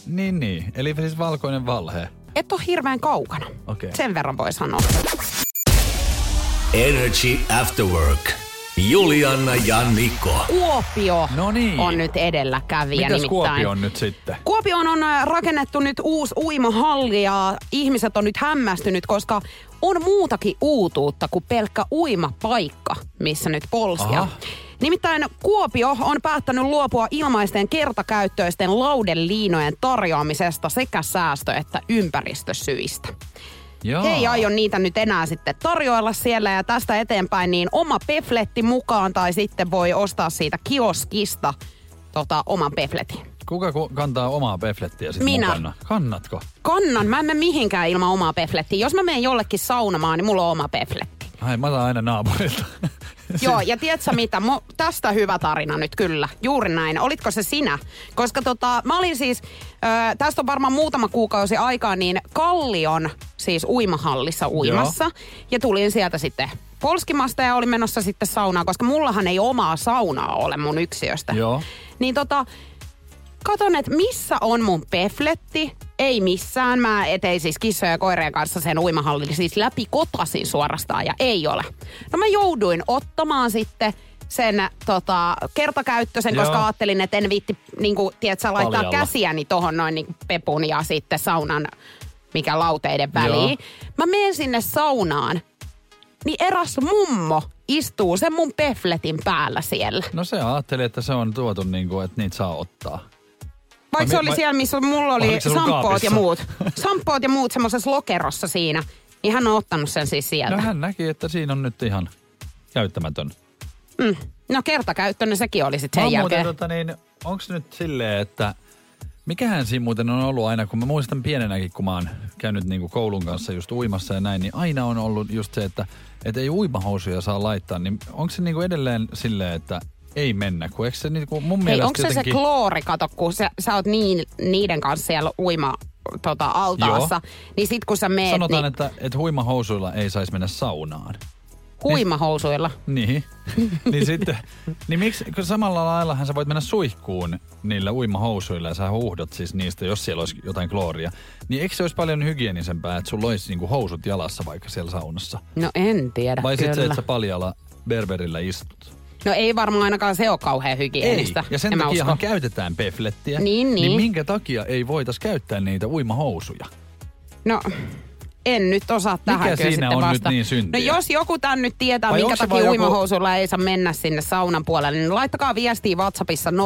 Niin, niin. Eli siis valkoinen valhe. Et ole hirveän kaukana. Okei. Sen verran voi sanoa. Energy After Work. Juliana ja Niko. Kuopio No niin. on nyt edelläkävijä Mitäs nimittäin. Kuopio on nyt sitten? Kuopioon on äh, rakennettu nyt uusi uimahalli ja ihmiset on nyt hämmästynyt, koska on muutakin uutuutta kuin pelkkä uimapaikka, missä nyt polsia. Aha. Nimittäin Kuopio on päättänyt luopua ilmaisten kertakäyttöisten laudeliinojen tarjoamisesta sekä säästö- että ympäristösyistä. Joo. He ei aio niitä nyt enää sitten tarjoilla siellä ja tästä eteenpäin niin oma pefletti mukaan tai sitten voi ostaa siitä kioskista tota, oman pefletin. Kuka ku- kantaa omaa peflettiä sitten Minä. mukana? Kannatko? Kannan, mä en mene mihinkään ilman omaa peflettiä. Jos mä menen jollekin saunamaan, niin mulla on oma pefletti. Ai, mä saan aina naapurilta. Joo, ja tiedätkö mitä? Mo, tästä hyvä tarina nyt kyllä. Juuri näin. Olitko se sinä? Koska tota, mä olin siis, ö, tästä on varmaan muutama kuukausi aikaa, niin Kallion siis uimahallissa uimassa. Ja tulin sieltä sitten polskimasta ja olin menossa sitten saunaan, koska mullahan ei omaa saunaa ole mun yksiöstä. Joo. Niin tota, katon, että missä on mun pefletti. Ei missään. Mä etei siis kissojen ja koirien kanssa sen uimahallin siis läpi kotasin suorastaan ja ei ole. No mä jouduin ottamaan sitten sen tota, kertakäyttöisen, Joo. koska ajattelin, että en viitti niin kuin, tiedätkö, laittaa Paljalla. käsiäni tohon noin niin pepun ja sitten saunan mikä lauteiden väliin. Joo. Mä menen sinne saunaan, niin eräs mummo istuu sen mun pefletin päällä siellä. No se ajatteli, että se on tuotu niin kuin, että niitä saa ottaa. Vaikka se oli vai- siellä, missä mulla oli samppoot ja muut. Samppoot ja muut semmoisessa lokerossa siinä. Niin hän on ottanut sen siis sieltä. No hän näki, että siinä on nyt ihan käyttämätön. mm. no kertakäyttöinen sekin oli sitten Mä sen muuten, jälkeen. tota, niin, onks nyt silleen, että mikähän siinä muuten on ollut aina, kun mä muistan pienenäkin, kun mä oon käynyt niinku koulun kanssa just uimassa ja näin, niin aina on ollut just se, että et ei uimahousuja saa laittaa, niin onko se niinku edelleen silleen, että ei mennä, kun eikö se niinku mun Hei, mielestä onko se jotenkin... se kloori, kato, kun sä, sä oot niin, niiden kanssa siellä uima tota, altaassa, niin sit kun sä meet Sanotaan, niin, että, että huimahousuilla ei saisi mennä saunaan. huimahousuilla. Niin. niin sitten, niin miksi, kun samalla laillahan sä voit mennä suihkuun niillä uimahousuilla ja sä huuhdot siis niistä, jos siellä olisi jotain klooria. Niin eikö se olisi paljon hygienisempää, että sulla olisi niinku housut jalassa vaikka siellä saunassa? No en tiedä Vai sitten se, että sä paljalla berberillä istut? No ei varmaan ainakaan se ole kauhean hygienistä. Ei, ja sen usko. käytetään peflettiä. Niin, Niin niin. minkä takia ei voitais käyttää niitä uimahousuja? No, en nyt osaa tähän kyllä siinä on nyt vastata. niin syntiä? No jos joku tän nyt tietää, Vai minkä takia joku- uimahousuilla ei saa mennä sinne saunan puolelle, niin laittakaa viestiä WhatsAppissa 050501719.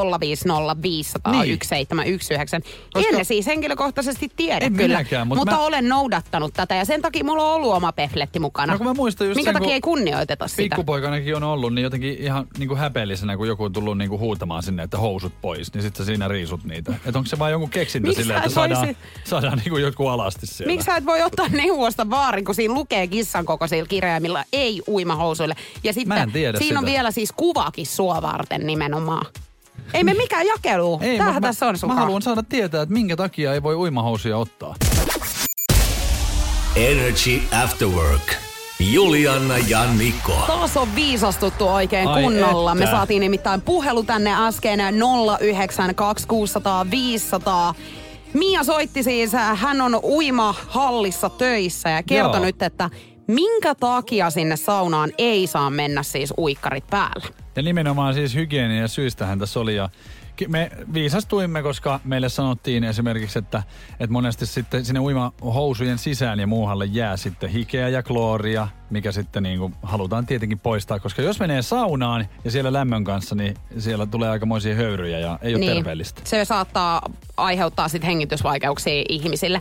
Koska- En siis henkilökohtaisesti tiedä En kyllä, minäkään, mutta mutta mä- olen noudattanut tätä ja sen takia mulla on ollut oma pefletti mukana. No mä muistan just minkä sen, takia ei kunnioiteta sitä? Pikkupoikanakin on ollut, niin jotenkin ihan niin kuin häpeellisenä, kun joku on tullut niin kuin huutamaan sinne, että housut pois, niin sitten siinä riisut niitä. Että onko se vaan joku keksintä silleen, että saadaan, voisi- saadaan niin kuin joku alasti siellä. Miksi sä et voi ottaa neuvosta vaarin, kun siinä lukee kissan kokoisilla kirjaimilla ei uimahousuille. Ja sitten Mä en tiedä siinä on sitä. vielä siis kuvakin sua varten nimenomaan. Ei me mikään jakelu. Ei, Tämähän tässä on mä, sun mä haluan saada tietää, että minkä takia ei voi uimahousuja ottaa. Energy After Work. Juliana ja Niko. Taas on viisastuttu oikein Ai kunnolla. Me että. saatiin nimittäin puhelu tänne äsken 092600500. 500. Mia soitti siis, hän on uimahallissa töissä ja kertoi Joo. nyt, että minkä takia sinne saunaan ei saa mennä siis uikkarit päällä. Ja nimenomaan siis hygienia syistähän tässä oli. Ja me viisastuimme, koska meille sanottiin esimerkiksi, että, että monesti sitten sinne uimahousujen sisään ja muuhalle jää sitten hikeä ja klooria, mikä sitten niin kuin halutaan tietenkin poistaa. Koska jos menee saunaan ja siellä lämmön kanssa, niin siellä tulee aikamoisia höyryjä ja ei ole Niin. terveellistä. Se saattaa aiheuttaa sitten hengitysvaikeuksia ihmisille.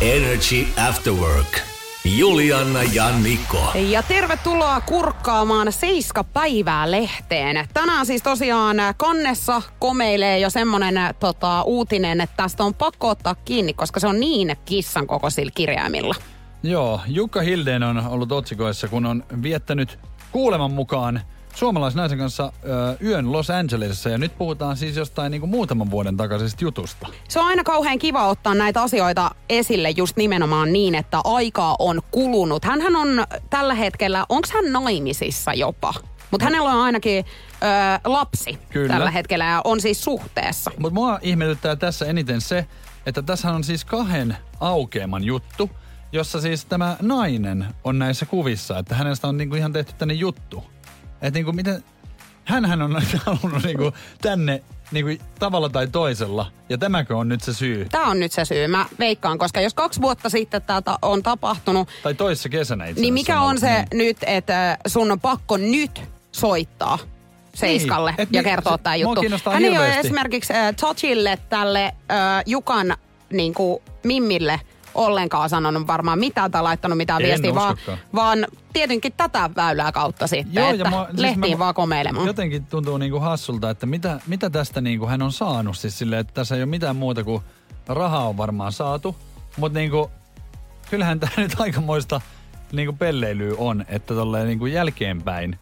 Energy After Work. Juliana ja Niko. Ja tervetuloa kurkkaamaan Seiska päivää lehteen. Tänään siis tosiaan kannessa komeilee jo semmonen tota, uutinen, että tästä on pakko ottaa kiinni, koska se on niin kissan kokoisilla kirjaimilla. Joo, Jukka Hildeen on ollut otsikoissa, kun on viettänyt kuuleman mukaan suomalaisnaisen kanssa ö, yön Los Angelesissa. Ja nyt puhutaan siis jostain niin kuin muutaman vuoden takaisesta jutusta. Se on aina kauhean kiva ottaa näitä asioita esille just nimenomaan niin, että aikaa on kulunut. Hänhän on tällä hetkellä, onko hän naimisissa jopa? Mutta hänellä on ainakin ö, lapsi Kyllä. tällä hetkellä ja on siis suhteessa. Mutta mua ihmetyttää tässä eniten se, että tässä on siis kahden aukeaman juttu, jossa siis tämä nainen on näissä kuvissa, että hänestä on niinku ihan tehty tänne juttu. Että niinku miten, hänhän on halunnut niinku tänne niinku tavalla tai toisella, ja tämäkö on nyt se syy? Tämä on nyt se syy, mä veikkaan, koska jos kaksi vuotta sitten tätä on tapahtunut, Tai toissa kesänä itse niin mikä on se niin. nyt, että sun on pakko nyt soittaa Seiskalle Niin, ja mi- kertoa tämä juttu. Hän ei ole esimerkiksi äh, Tachille, tälle äh, Jukan niin kuin, Mimmille ollenkaan sanonut varmaan mitään tai laittanut mitään En viestiä, vaan, vaan tietenkin tätä väylää kautta sitten, Joo, että mua- siis lehtiin mä- vaan komeilemaan. Jotenkin tuntuu niinku hassulta, että mitä, mitä tästä niinku hän on saanut. Siis silleen, että tässä ei ole mitään muuta kuin rahaa on varmaan saatu. Mutta niinku, kyllähän tämä nyt aikamoista niinku pelleilyä on, että tolleen niinku jälkeenpäin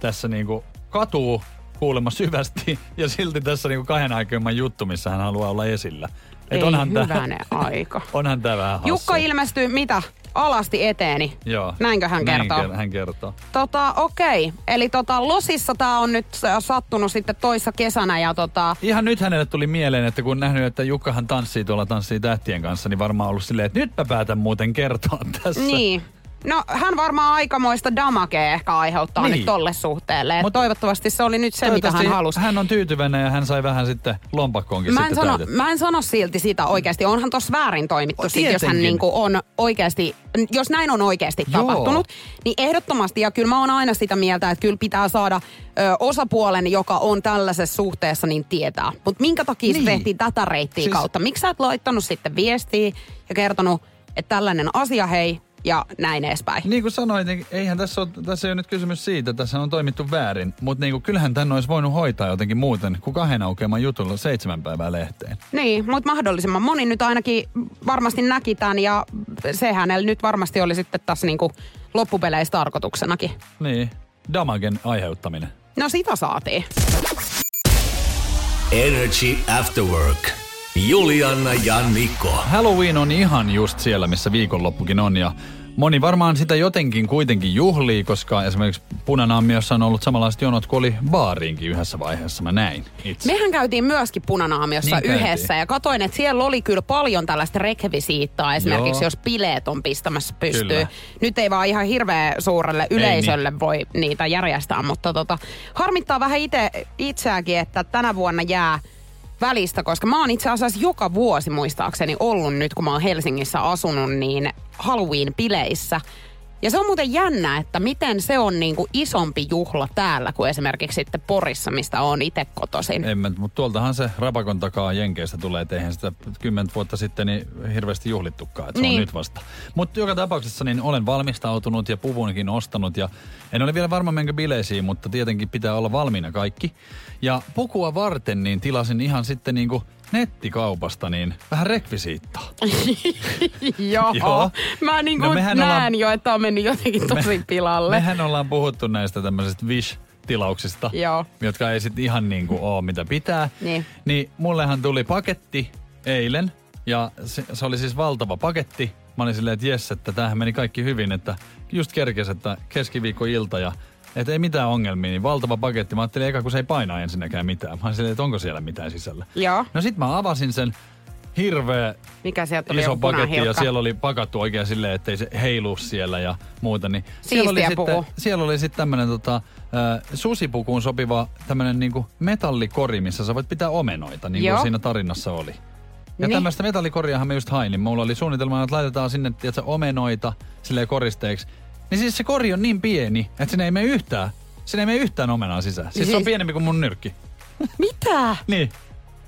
tässä niinku katuu kuulemma syvästi ja silti tässä niinku kahden aikeimman juttu, missä hän haluaa olla esillä. Et Ei onhan tää, hyvänen aika. onhan tää vähän hassu. Jukka ilmestyy mitä? Alasti eteeni. Joo. Näinkö hän Näin kertoo? ker- hän kertoo. Tota, okei. Eli tota, Losissa tää on nyt äh, sattunut sitten toissa kesänä ja tota... Ihan nyt hänelle tuli mieleen, että kun nähnyt, että Jukkahan tanssii tuolla tanssii tähtien kanssa, niin varmaan ollut silleen, että nyt mä päätän muuten kertoa tässä. Niin. No hän varmaan aikamoista damakea ehkä aiheuttaa Niin. nyt tolle suhteelle. Et Mut- toivottavasti se oli nyt se, mitä hän halusi. Hän on tyytyväinen ja hän sai vähän sitten lompakkoonkin Mä en, sitten sano, mä en sano silti sitä oikeasti. Onhan tossa väärin toimittu, O, sit, jos hän niinku on oikeasti, jos näin on oikeasti Joo. tapahtunut, niin ehdottomasti, ja kyllä mä oon aina sitä mieltä, että kyllä pitää saada ö, osapuolen, joka on tällaisessa suhteessa, niin tietää. Mutta minkä takia niin. Se tehtiin tätä reittiä siis... kautta? Miksi sä et laittanut sitten viestiä ja kertonut, että tällainen asia hei, ja näin edespäin? Niin kuin sanoin, niin eihän tässä ole, tässä ei ole nyt kysymys siitä, tässä on toimittu väärin. Mutta niin kuin, kyllähän tänne olisi voinut hoitaa jotenkin muuten kuin kahden aukeaman jutulla seitsemän päivää lehteen. Niin, mutta mahdollisimman moni nyt ainakin varmasti näki tämän ja se hänellä nyt varmasti oli sitten tässä niinku loppupeleissä tarkoituksenakin. Niin, damagen aiheuttaminen. No sitä saatiin. Energy After Work. Julianna ja Niko. Halloween on ihan just siellä, missä viikonloppukin on ja moni varmaan sitä jotenkin kuitenkin juhlii, koska esimerkiksi Punanaamiossa on ollut samanlaiset jonot kuin oli baariinkin yhdessä vaiheessa, mä näin itse. Mehän käytiin myöskin Punanaamiossa Niin käytiin. yhdessä ja katoin, että siellä oli kyllä paljon tällaista rekvisiittaa esimerkiksi, Joo. jos bileet on pistämässä pystyy. Kyllä. Nyt ei vaan ihan hirveän suurelle yleisölle niin. voi niitä järjestää, mutta tota, harmittaa vähän ite, itseäkin, että tänä vuonna jää välistä, koska mä oon itse asiassa joka vuosi muistaakseni ollut nyt, kun mä oon Helsingissä asunut, niin Halloween-bileissä. Ja se on muuten jännä, että miten se on niinku isompi juhla täällä kuin esimerkiksi sitten Porissa, mistä on itse kotoisin. En mä, mutta tuoltahan se rapakon takaa Jenkeistä tulee, että eihän sitä kymmentä vuotta sitten niin hirveästi juhlittukaan, että se Niin. on nyt vasta. Mutta joka tapauksessa niin olen valmistautunut ja puvunkin ostanut ja en ole vielä varma menkö bileisiin, mutta tietenkin pitää olla valmiina kaikki. Ja pukua varten niin tilasin ihan sitten niinku nettikaupasta niin vähän rekvisiittaa. Joo. Joo. Mä niin No näen ollaan- jo, että on mennyt jotenkin tosi pilalle. Mehän ollaan puhuttu näistä tämmöisistä Wish-tilauksista, Joo. jotka ei sitten ihan niin kuin ole mitä pitää. Niin. niin mullehan tuli paketti eilen ja se, se oli siis valtava paketti. Mä olin silleen, että jes, että tämähän meni kaikki hyvin, että just kerkes, että keskiviikkoilta ja että ei mitään ongelmia, niin valtava paketti. Mä ajattelin eka, kun se ei painaa ensinnäkään mitään. Mä silleen, että onko siellä mitään sisällä. Joo. No sit mä avasin sen hirveä Mikä sieltä oli iso paketti ja siellä oli pakattu oikein silleen, ettei se heilu siellä ja muuta. Niin siellä oli sitten, puku. siellä oli sitten tämmönen tota, äh, susipukuun sopiva tämmönen niinku metallikori, missä sä voit pitää omenoita, niin kuin Joo. siinä tarinassa oli. Ja Niin. tämmöistä metallikoriahan me just hain, niin mulla oli suunnitelma, että laitetaan sinne tiedätkö, omenoita silleen koristeeksi. Niin siis se kori on niin pieni, että sinne ei mene yhtään, sinne ei mene yhtään omenaa sisään. Siis, se on Siis- pienempi kuin mun nyrkki. Mitä? Niin.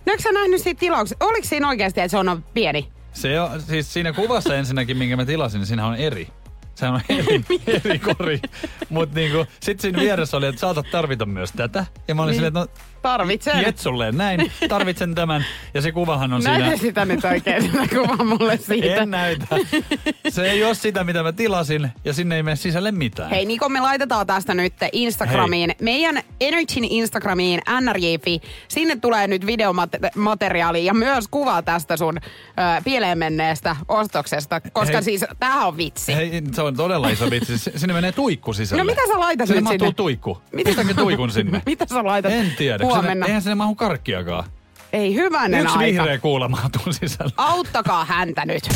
No eikö sä nähnyt siitä tilauksesta? Oliko siinä oikeasti, että se on pieni? Se on, siis siinä kuvassa ensinnäkin, minkä mä tilasin, niin siinä on eri. Se on eri, eri kori. Mutta niinku, sit siinä vieressä oli, että saatat tarvita myös tätä. Ja mä olin Niin. silleen, että no Tarvitsen. jetsulleen näin, tarvitsen tämän. Ja se kuvahan on Näytä siinä. sitä nyt oikein, sitä kuvaa mulle siitä. En näytä. Se ei ole sitä, mitä mä tilasin, ja sinne ei mene sisälle mitään. Hei Niko, me laitetaan tästä nyt Instagramiin, Hei. meidän Energyn Instagramiin, nrj.fi. Sinne tulee nyt videomateriaali ja myös kuva tästä sun ö, pieleen menneestä ostoksesta, koska Hei. siis tämähän on vitsi. Hei, se on todella iso vitsi. Sinne menee tuikku sisälle. No mitä sä laitat sinne nyt mahtuu sinne? tuikku. Mitä- Pistäkö tuikun sinne? Mitä sä laitat En tiedä. Huomenna? Sinne, eihän sinne mahu karkkiakaan. Ei hyvänen Yksi aika. vihreä kuula mahtuu sisälle. Auttakaa häntä nyt.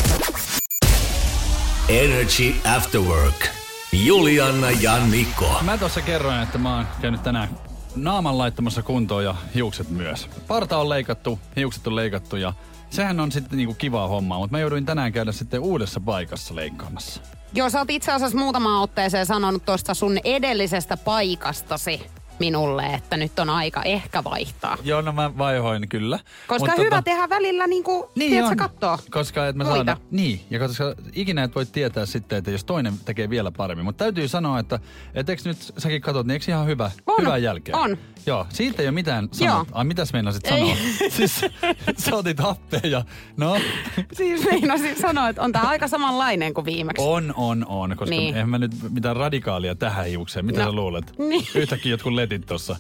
Energy After Work. Julianna ja Niko. Mä tuossa kerroin, että mä oon käynyt tänään naaman laittamassa kuntoon ja hiukset myös. Parta on leikattu, hiukset on leikattu ja sehän on sitten niinku kivaa hommaa, mutta mä jouduin tänään käydä sitten uudessa paikassa leikkaamassa. Joo, sä oot itse asiassa muutamaan otteeseen sanonut tuosta sun edellisestä paikastasi. Minulle, että nyt on aika ehkä vaihtaa. Joo, no mä vaihoin kyllä. Koska Mut hyvä tota- tehdä välillä niinku, Niin tiedätkö, on. kattoo. Koska et mä saada, niin, ja koska ikinä et voi tietää sitten, että jos toinen tekee vielä paremmin. Mutta täytyy sanoa, että et eikö nyt säkin katsot, niin eikö ihan hyvä, On, hyvää jälkeä? on. Joo, siitä ei ole mitään sanoa. Ai mitäs meinasit Ei. sanoa? siis sä otit happea ja no, Siis meinasin sanoa, että on tää aika samanlainen kuin viimeksi. on, on, on. Koska niin. en mä nyt mitään radikaalia tähän hiukseen. Mitä No, sä luulet? niin. Yhtäkkiä jotkut letit tossa.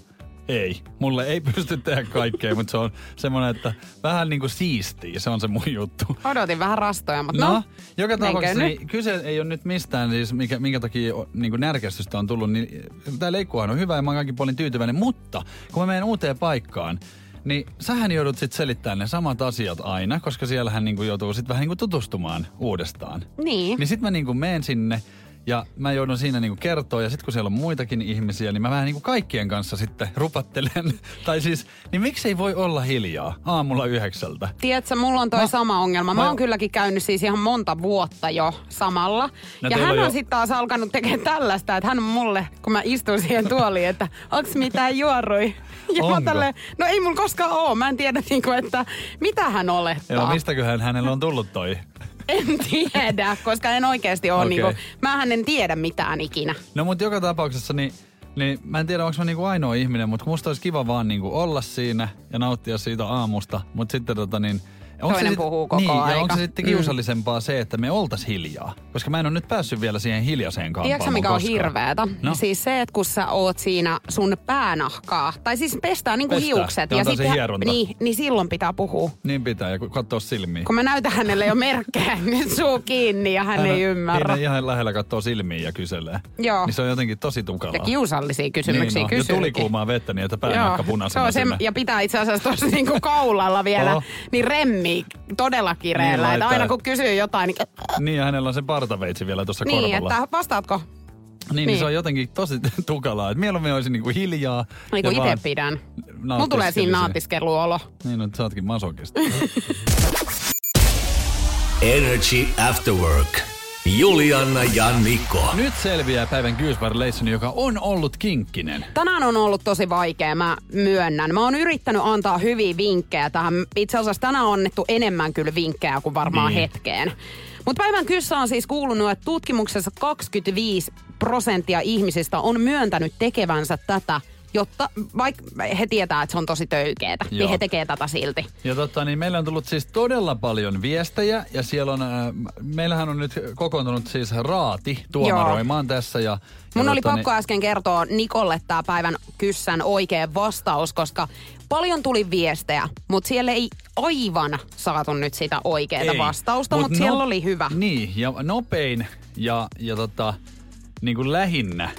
Ei. Mulle ei pysty tehdä kaikkea, mutta se on semmoinen, että vähän niin kuin siistii. Se on se mun juttu. Odotin vähän rastoja, mutta No, no. joka tapauksessa niin kyse ei ole nyt mistään, siis mikä, minkä takia niin kuin närkästystä on tullut, niin tämä leikkuhan on hyvä ja mä oon kaikin puolin tyytyväinen, mutta kun mä menen uuteen paikkaan, niin sähän joudut sitten selittämään ne samat asiat aina, koska siellähän niin kuin joutuu sitten vähän niin kuin tutustumaan uudestaan. Niin. Niin sitten mä niin kuin menen sinne ja mä joudun siinä niinku kertoa, ja sitten kun siellä on muitakin ihmisiä, niin mä vähän niinku kaikkien kanssa sitten rupattelen. tai siis, niin miksei voi olla hiljaa aamulla yhdeksältä? Tiedätkö, mulla on toi Mä- sama ongelma. Mä mä- oon kylläkin käynyt siis ihan monta vuotta jo samalla. No ja hän on jo- sitten taas alkanut tekemään tällaista, että hän on mulle, kun mä istun siihen tuoliin, että onks mitään juorui. Ja mä Onko? tälleen, no ei mulla koskaan oo. Mä en tiedä, niinku, että mitä hän olettaa. Joo, mistäköhän hänellä on tullut toi? En tiedä, koska en oikeasti ole. Okei. Niinku, mähän en tiedä mitään ikinä. No mutta joka tapauksessa niin, niin mä en tiedä onko mä niinku ainoa ihminen, mutta musta olisi kiva vaan niinku olla siinä ja nauttia siitä aamusta. Mutta sitten tota niin... onko Toinen se sit- puhuu koko niin, aika. Ja onko se sitten Mm. kiusallisempaa se, että me oltais hiljaa? Koska mä en ole nyt päässyt vielä siihen hiljaiseen kampaamoon Tiedätkö mikä on koskaan. hirveetä? No. Siis se, että kun sä oot siinä sun päänahkaa, tai siis pestään niinku Pestää. hiukset. Ja se sitten- niin, niin silloin pitää puhua. Niin pitää, ja katsoa silmiin. Kun mä näytän hänelle jo merkkejä, nyt suu kiinni ja hän, ei ymmärrä. Siinä ihan lähellä katsoo silmiin ja kyselee. Joo. Niin se on jotenkin tosi tukalaa. Ja kiusallisia kysymyksiä niin, no. Ja tuli kuumaa vettä niin, että päänahka se punaisena on se, ja pitää itse asiassa tuossa niinku kaulalla vielä, Oho. niin remmi todella kireellä. Niin että aina kun kysyy jotain, niin, Niin, ja hänellä on se partaveitsi vielä tuossa niin korvalla. että vastaatko? Niin, niin. Niin. se on jotenkin tosi tukalaa. Et mieluummin olisin niinku hiljaa. Niin kuin itse pidän. Mulla tulee siinä naatiskeluolo. Niin, no, sä ootkin masokista. Energy After Work. Juliana ja Niko. Nyt selviää päivän Goosebär joka on ollut kinkkinen. Tänään on ollut tosi vaikea, mä myönnän. Mä oon yrittänyt antaa hyviä vinkkejä tähän. Itse asiassa tänään on annettu enemmän kyllä vinkkejä kuin varmaan Niin. hetkeen. Mutta päivän kyssä on siis kuulunut, että tutkimuksessa 25 prosenttia ihmisistä on myöntänyt tekevänsä tätä, jotta vaikka he tietää, että se on tosi töykeetä, niin Joo. he tekee tätä silti. Ja totta, niin meillä on tullut siis todella paljon viestejä ja siellä on, äh, meillähän on nyt kokoontunut siis raati tuomaroimaan tässä. Ja, Mun ja oli totta, pakko äsken kertoa Nikolle tämä päivän kyssän oikea vastaus, koska paljon tuli viestejä, mutta siellä ei aivan saatu nyt sitä oikeaa vastausta, Mut mutta siellä no- oli hyvä. Niin, ja nopein ja, ja tota, niin kuin lähinnä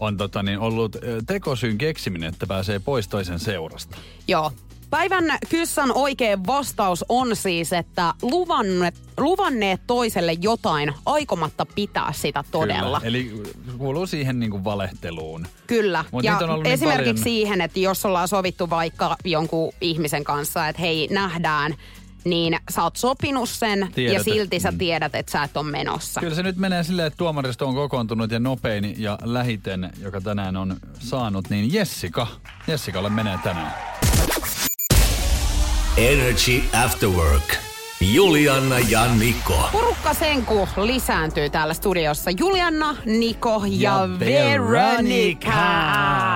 on tota, niin ollut tekosyyn keksiminen, että pääsee pois toisen seurasta. Joo. Päivän kyssän oikea vastaus on siis, että luvanneet, luvanneet toiselle jotain aikomatta pitää sitä todella. Kyllä. Eli kuuluu siihen niin kuin valehteluun. Kyllä. Mut ja on niin esimerkiksi paljon. siihen, että jos ollaan sovittu vaikka jonkun ihmisen kanssa, että hei, nähdään, niin sä oot sopinut sen ja Tiedät, silti sä mm. tiedät, että sä et ole menossa. Kyllä se nyt menee silleen, että tuomaristo on kokoontunut ja nopein ja lähiten, joka tänään on saanut, niin Jessica. Jessikalle menee tänään. Energy After Work. Juliana ja Niko. Porukka senku lisääntyy täällä studiossa. Juliana, Niko ja, Ja Veronica.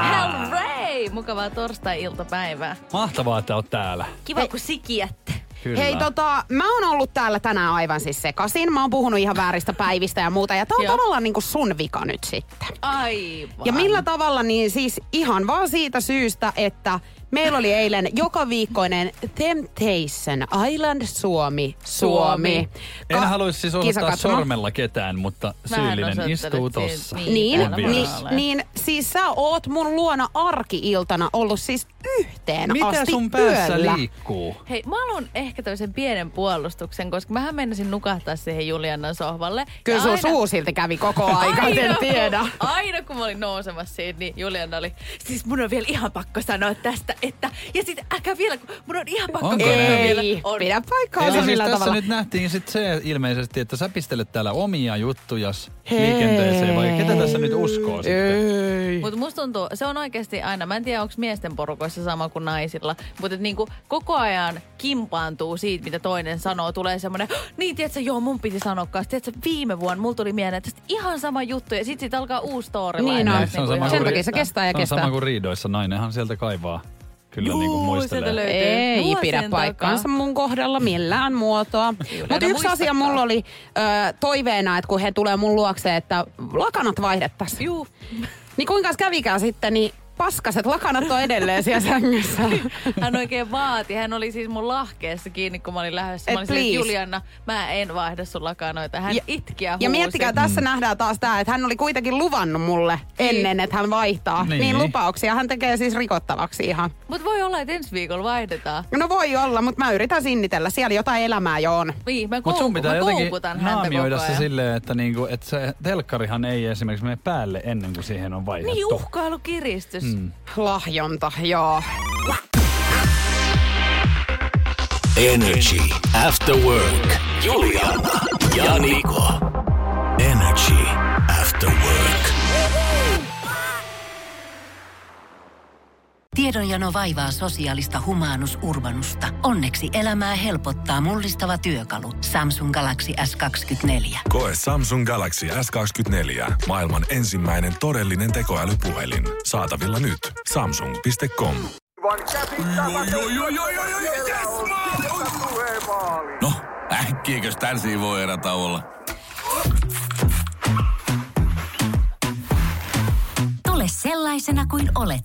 Hellray! Mukavaa torstai-iltapäivää. Mahtavaa, että oot täällä. Kiva, kun sikiätte. Kyllä. Hei tota, mä oon ollut täällä tänään aivan siis sekasin. Mä oon puhunut ihan vääristä päivistä ja muuta. Ja tää on Joo. tavallaan niinku sun vika nyt sitten. Aivan. Ja millä tavalla, niin siis ihan vaan siitä syystä, että meillä oli eilen joka viikkoinen Temptation Island Suomi, Suomi. En haluaisi siis osoittaa sormella ketään, mutta syyllinen istuu tossa. Niin. Niin, niin, siis sä oot mun luona arki-iltana ollut siis yhteen Mitä asti sun päässä yöllä. liikkuu? Hei, mä haluan ehkä tämmöisen pienen puolustuksen, koska mähän menisin nukahtaa siihen Juliannan sohvalle. Kyllä Ja sun aina- suu silti kävi koko aika, en Aina, tiedä. Kun, aina kun mä olin nousemassa siitä, niin Juliana oli, siis mun on vielä ihan pakko sanoa tästä että... Ja sitten älkää vielä, kun mun on ihan pakko Onko kertoa näin? vielä. Ei, On. pidä paikkaa Eli siis tässä tavalla. nyt nähtiin sit se ilmeisesti, että sä pistelet täällä omia juttujas Hei. liikenteeseen, vai ketä tässä nyt uskoo sitten? Ei. Mutta musta tuntuu, se on oikeasti aina, mä en tiedä onko miesten porukoissa sama kuin naisilla, mutta niinku koko ajan kimpaantuu siitä, mitä toinen sanoo. Tulee semmoinen, niin tiedätkö, joo mun piti sanoa kanssa. Tiedätkö, viime vuonna mulla tuli mieleen tästä ihan sama juttu ja sit siitä alkaa uusi storyline. Niin on. Myös Se on niinku sama ihan Sen kuin- takia se kestää ja se on kestää. sama kuin riidoissa. Nainenhan sieltä kaivaa. Kyllä Juu, niin kuin sieltä muistelee. löytyy. Ei Vuosien pidä takaa. paikkaansa mun kohdalla millään muotoa. Mutta yksi asia mulla oli ö, toiveena, että kun he tulee mun luokse, että lakanat vaihdettaisiin. Juu. Niin kuinka kävikään sitten, niin paskaset lakanat on edelleen siellä sängyssä. Hän oikein vaati. Hän oli siis mun lahkeessa kiinni, kun mä olin lähdössä. Et Mä olin silleen, please. Julianna, mä en vaihda sun lakanoita. Hän Ja- itki ja huusi. Ja miettikää, tässä nähdään taas tämä, että hän oli kuitenkin luvannut mulle ennen, että hän vaihtaa. Niin. Niin, lupauksia hän tekee siis rikottavaksi ihan. Mutta voi olla, että ensi viikolla vaihdetaan. No voi olla, mutta mä yritän sinnitellä. Siellä jotain elämää jo on. Niin, mä, Mutta sun kouk- pitää mä jotenkin koukutan häntä naamioida se silleen, että, niinku, että se telkkarihan ei esimerkiksi mene päälle ennen kuin siihen on vaihdettu. Niin, uhkailukiristys. Mm. Lahjonta, joo. Energy After Work. Juliana ja Niko. Tiedonjano vaivaa sosiaalista humanus urbanusta. Onneksi elämää helpottaa mullistava työkalu. Samsung Galaxy S24. Koe Samsung Galaxy S24. Maailman ensimmäinen todellinen tekoälypuhelin. Saatavilla nyt. Samsung.com. No, äkkiäkös tän voi erätauolla? Tule sellaisena kuin olet,